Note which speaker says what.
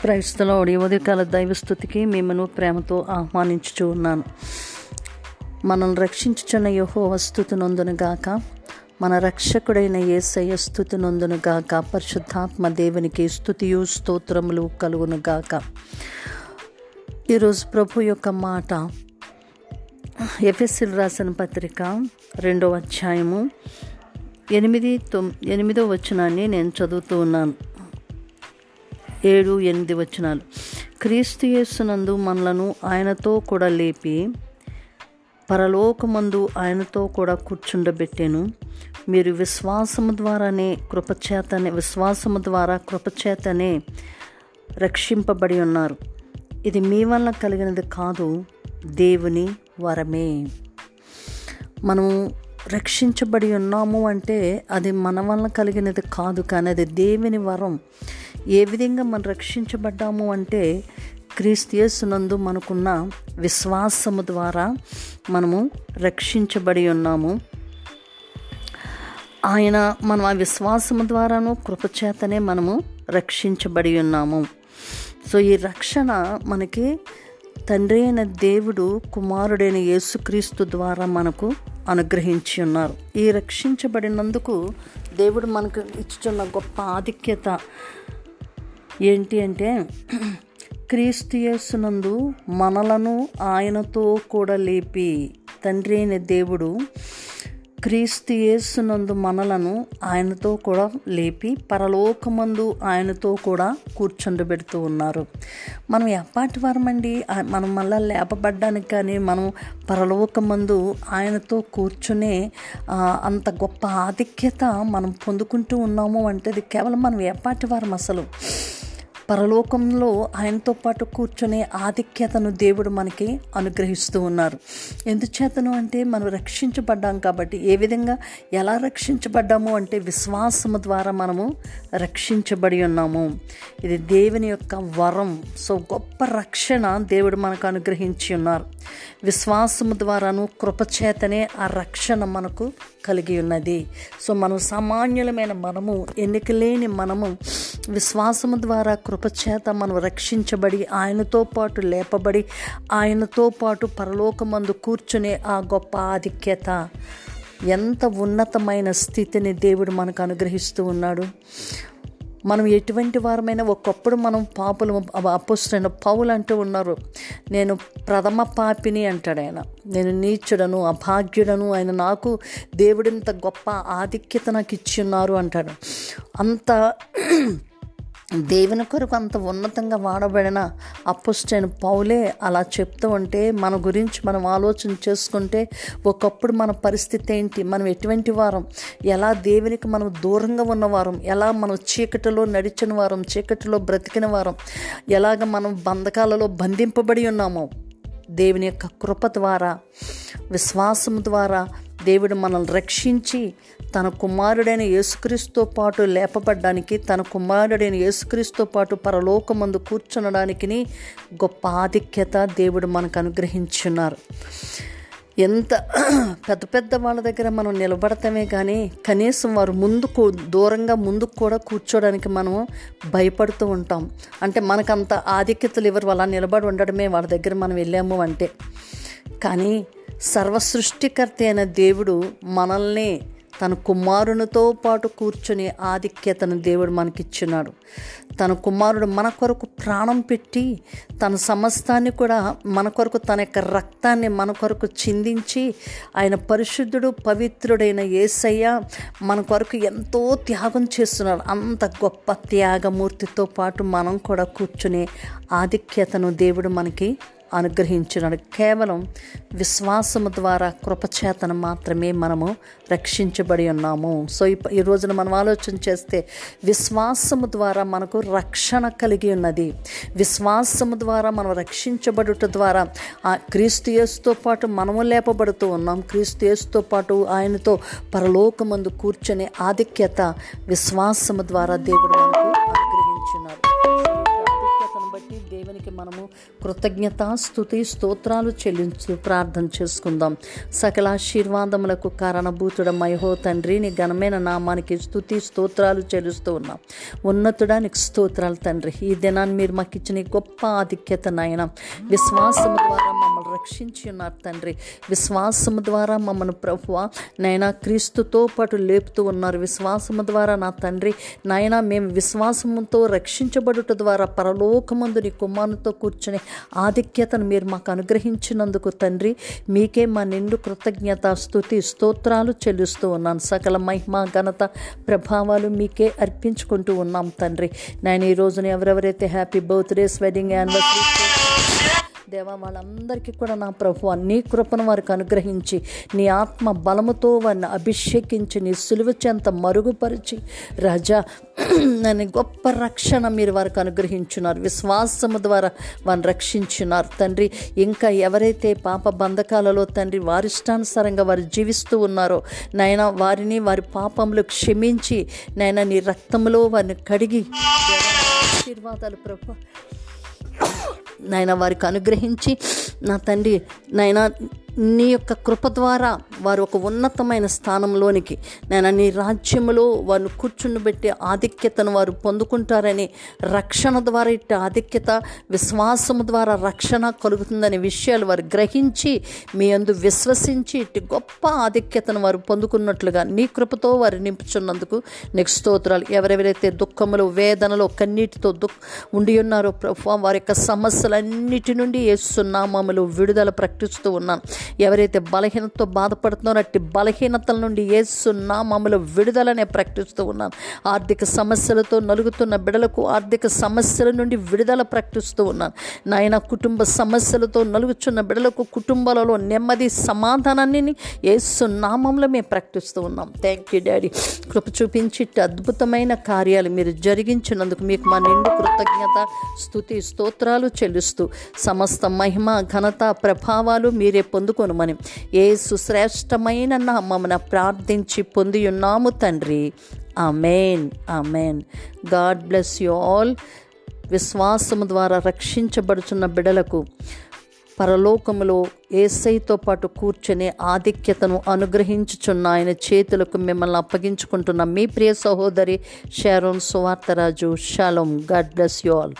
Speaker 1: క్రైస్తలో ఉదయకాల దైవస్థుతికి మిమ్మను ప్రేమతో ఆహ్వానించుచూ ఉన్నాను. మనల్ని రక్షించుచున్న యహో వస్తుతి గాక మన రక్షకుడైన ఏసయ్య స్థుతి గాక పరిశుద్ధాత్మ దేవునికి స్థుతియు స్తోత్రములు కలుగునుగాక ఈరోజు ప్రభు యొక్క మాట ఎఫ్ఎస్సిల్ రాసిన పత్రిక రెండవ అధ్యాయము ఎనిమిది తొమ్ ఎనిమిదో వచనాన్ని నేను చదువుతూ ఉన్నాను. ఏడు ఎనిమిది వచనాలు. క్రీస్తు యేసునందు మనలను ఆయనతో కూడా లేపి పరలోకమందు ఆయనతో కూడా కూర్చుండబెట్టాను. మీరు విశ్వాసము ద్వారానే కృపచేతనే విశ్వాసము ద్వారా కృపచేతనే రక్షింపబడి ఉన్నారు. ఇది మీ వల్ల కలిగినది కాదు దేవుని వరమే. మనము రక్షించబడి ఉన్నాము అంటే అది మన వల్ల కలిగినది కాదు కానీ అది దేవుని వరం. ఏ విధంగా మనం రక్షించబడ్డాము అంటే క్రీస్తునందు మనకున్న విశ్వాసము ద్వారా మనము రక్షించబడి ఉన్నాము. ఆయన మనం ఆ విశ్వాసము ద్వారాను కృపచేతనే మనము రక్షించబడి ఉన్నాము. సో ఈ రక్షణ మనకి తండ్రి అయిన దేవుడు కుమారుడైన యేసుక్రీస్తు ద్వారా మనకు అనుగ్రహించి ఉన్నారు. ఈ రక్షించబడినందుకు దేవుడు మనకు ఇచ్చుచున్న గొప్ప ఆధిక్యత ఏంటి అంటే క్రీస్తు యేసునందు మనలను ఆయనతో కూడా లేపి తండ్రి అయిన దేవుడు క్రీస్తుయేసునందు మనలను ఆయనతో కూడా లేపి పరలోకమందు ఆయనతో కూడా కూర్చుండబెడుతూ ఉన్నారు. మనం ఎప్పటి వారమండి మనం మళ్ళా లేపబడ్డానికి కానీ మనం పరలోకమందు ఆయనతో కూర్చునే అంత గొప్ప ఆధిక్యత మనం పొందుకుంటూ ఉన్నాము అంటే అది కేవలం మనం ఎప్పటి వారం అసలు. పరలోకంలో ఆయనతో పాటు కూర్చునే ఆధిక్యతను దేవుడు మనకి అనుగ్రహిస్తూ ఉన్నారు. ఎందుచేతను అంటే మనం రక్షించబడ్డాం కాబట్టి ఏ విధంగా ఎలా రక్షించబడ్డాము అంటే విశ్వాసము ద్వారా మనము రక్షించబడి ఉన్నాము. ఇది దేవుని యొక్క వరం. సో గొప్ప రక్షణ దేవుడు మనకు అనుగ్రహించి ఉన్నారు. విశ్వాసము ద్వారాను కృపచేతనే ఆ రక్షణ మనకు కలిగి ఉన్నది. సో మనం సామాన్యులమైన మనము ఎన్నికలేని మనము విశ్వాసము ద్వారా కృపచేత మనం రక్షించబడి ఆయనతో పాటు లేపబడి ఆయనతో పాటు పరలోకమందు కూర్చునే ఆ గొప్ప ఆధిక్యత. ఎంత ఉన్నతమైన స్థితిని దేవుడు మనకు అనుగ్రహిస్తూ ఉన్నాడు. మనం ఎటువంటి వారమైనా ఒకప్పుడు మనం పాపులు అపుస్తున్న పౌలు అంటూ ఉన్నారు. నేను ప్రథమ పాపిని అంటాడు ఆయన. నేను నీచుడను అభాగ్యుడను ఆయన నాకు దేవుడింత గొప్ప ఆధిక్యత నాకు ఇచ్చి ఉన్నారు అంటాడు. అంత దేవుని కొరకు అంత ఉన్నతంగా వాడబడిన అపుష్టైన పౌలే అలా చెప్తూ ఉంటే మన గురించి మనం ఆలోచన చేసుకుంటే ఒకప్పుడు మన పరిస్థితి ఏంటి? మనం ఎటువంటి వారం? ఎలా దేవునికి మనం దూరంగా ఉన్నవారం ఎలా మనం చీకటిలో నడిచిన వారం? చీకటిలో బ్రతికిన వారం? ఎలాగ మనం బంధకాలలో బంధింపబడి ఉన్నామో? దేవుని యొక్క కృప ద్వారా విశ్వాసం ద్వారా దేవుడు మనల్ని రక్షించి తన కుమారుడైన యేసుక్రీస్తుతో పాటు లేపబడ్డానికి తన కుమారుడైన యేసుక్రీస్తుతో పాటు పరలోకమందు కూర్చునడానికి గొప్ప ఆధిక్యత దేవుడు మనకు అనుగ్రహించున్నారు. ఎంత పెద్ద పెద్ద వాళ్ళ దగ్గర మనం నిలబడతామే కానీ కనీసం వారు ముందుకు దూరంగా ముందుకు కూడా కూర్చోడానికి మనం భయపడుతూ ఉంటాం. అంటే మనకంత ఆధిక్యతలు ఎవరు అలా నిలబడి ఉండడమే వాళ్ళ దగ్గర మనం వెళ్ళాము అంటే. కానీ సర్వసృష్టికర్త అయిన దేవుడు మనల్ని తన కుమారునితో పాటు కూర్చునే ఆధిక్యతను దేవుడు మనకిచ్చున్నాడు తన కుమారుడు మన కొరకు ప్రాణం పెట్టి తన సమస్తాన్ని కూడా మన కొరకు తన యొక్క రక్తాన్ని మన కొరకు చిందించి ఆయన పరిశుద్ధుడు పవిత్రుడైన ఏసయ్య మన కొరకు ఎంతో త్యాగం చేస్తున్నాడు. అంత గొప్ప త్యాగమూర్తితో పాటు మనం కూడా కూర్చునే ఆధిక్యతను దేవుడు మనకి అనుగ్రహించినాడు. కేవలం విశ్వాసము ద్వారా కృపచేతను మాత్రమే మనము రక్షించబడి ఉన్నాము. సో ఈ రోజున మనం ఆలోచన చేస్తే విశ్వాసము ద్వారా మనకు రక్షణ కలిగి ఉన్నది. విశ్వాసము ద్వారా మనం రక్షించబడుట ద్వారా ఆ క్రీస్తు యేసుతో పాటు మనము లేపబడుతూ ఉన్నాం. క్రీస్తు యేసుతో పాటు ఆయనతో పరలోకమందు కూర్చొని ఆధిక్యత విశ్వాసము ద్వారా దేవుడు మనకు అనుగ్రహించున్నారు బట్టి దేవునికి మనము కృతజ్ఞత స్థుతి స్తోత్రాలు చెల్లించు ప్రార్థన చేసుకుందాం. సకల ఆశీర్వాదములకు కారణభూతుడ మైహో తండ్రి నీ ఘనమైన నామానికి స్థుతి స్తోత్రాలు చెల్లిస్తూ ఉన్నాం. ఉన్నతుడానికి స్తోత్రాలు తండ్రి. ఈ దినాన్ని మీరు మాకు ఇచ్చిన గొప్ప ఆధిక్యత నాయన విశ్వాసము ద్వారా మమ్మల్ని రక్షించి ఉన్నారు తండ్రి. విశ్వాసము ద్వారా మమ్మల్ని ప్రభువ నైనా క్రీస్తుతో పాటు లేపుతూ ఉన్నారు. విశ్వాసము ద్వారా నా తండ్రి నాయన మేము విశ్వాసముతో రక్షించబడుట ద్వారా పరలోకము నీ కుమారునితో కూర్చుని ఆధిక్యతను మీరు మాకు అనుగ్రహించినందుకు తండ్రి మీకే మా నిండు కృతజ్ఞత స్థుతి స్తోత్రాలు చెల్లిస్తూ ఉన్నాను. సకల మహిమ ఘనత ప్రభావాలు మీకే అర్పించుకుంటూ ఉన్నాం తండ్రి. నేను ఈ రోజున ఎవరెవరైతే హ్యాపీ బర్త్డేస్ వెడ్డింగ్ యానివర్సరీ దేవా వాళ్ళందరికీ కూడా నా ప్రభు నీ కృపను వారికి అనుగ్రహించి నీ ఆత్మ బలముతో వారిని అభిషేకించి నీ సులువ చెంత మరుగుపరిచి రాజా నన్ను గొప్ప రక్షణ మీరు వారికి అనుగ్రహించున్నారు. విశ్వాసము ద్వారా వారిని రక్షించున్నారు తండ్రి ఇంకా ఎవరైతే పాప బంధకాలలో తండ్రి వారిష్టానుసారంగా వారు జీవిస్తూ ఉన్నారో నాయన వారిని వారి పాపములు క్షమించి నాయన నీ రక్తంలో వారిని కడిగి ఆశీర్వాదాలు ప్రభు నాయన వారికి అనుగ్రహించి నా తండ్రి నాయన నీ యొక్క కృప ద్వారా వారు ఒక ఉన్నతమైన స్థానంలోనికి నేను నీ రాజ్యములో వారిని కూర్చుండబెట్టే ఆధిక్యతను వారు పొందుకుంటారని రక్షణ ద్వారా ఇట్ట ఆధిక్యత విశ్వాసము ద్వారా రక్షణ కలుగుతుందనే విషయాలు వారు గ్రహించి మీ అందు విశ్వసించి ఇట్టి గొప్ప ఆధిక్యతను వారు పొందుకున్నట్లుగా నీ కృపతో వారు నింపుచున్నందుకు నీకు స్తోత్రాలు. ఎవరెవరైతే దుఃఖములు వేదనలో కన్నీటితో దుఃఖ ఉండి ఉన్నారో ప్రభు వారి యొక్క సమస్యలన్నిటి నుండి ఏసునామములు విడుదల ప్రకటిస్తూ ఉన్నాను ఎవరైతే బలహీనతతో బాధపడుతున్నారో అట్టి బలహీనతల నుండి ఏసునామములు విడుదలనే ప్రకటిస్తూ ఉన్నాను ఆర్థిక సమస్యలతో నలుగుతున్న బిడలకు ఆర్థిక సమస్యల నుండి విడుదల ప్రకటిస్తూ ఉన్నాను నాయన కుటుంబ సమస్యలతో నలుగుచున్న బిడలకు కుటుంబాలలో నెమ్మది సమాధానాన్ని ఏసునామంలో మేము ప్రకటిస్తూ ఉన్నాం. థ్యాంక్ యూ డాడీ కృప చూపించి అద్భుతమైన కార్యాలు మీరు జరిగించినందుకు మీకు మా నిండు కృతజ్ఞత స్థుతి స్తోత్రాలు చెల్లిస్తూ సమస్త మహిమ ఘనత ప్రభావాలు మీరే పొందుకొనుమని. ఏ సుశ్రేష్టమైన నామమున ప్రార్థించి పొంది ఉన్నాము తండ్రి. Amen amen God bless you all. విశ్వాసము ద్వారా రక్షించబడుచున్న బిడలకు పరలోకములో ఏసైతో పాటు కూర్చొని ఆధిక్యతను అనుగ్రహించుచున్న ఆయన చేతులకు మిమ్మల్ని అప్పగించుకుంటున్న మీ ప్రియ సహోదరి Sharon Suvartharaju. Shalom God bless you all.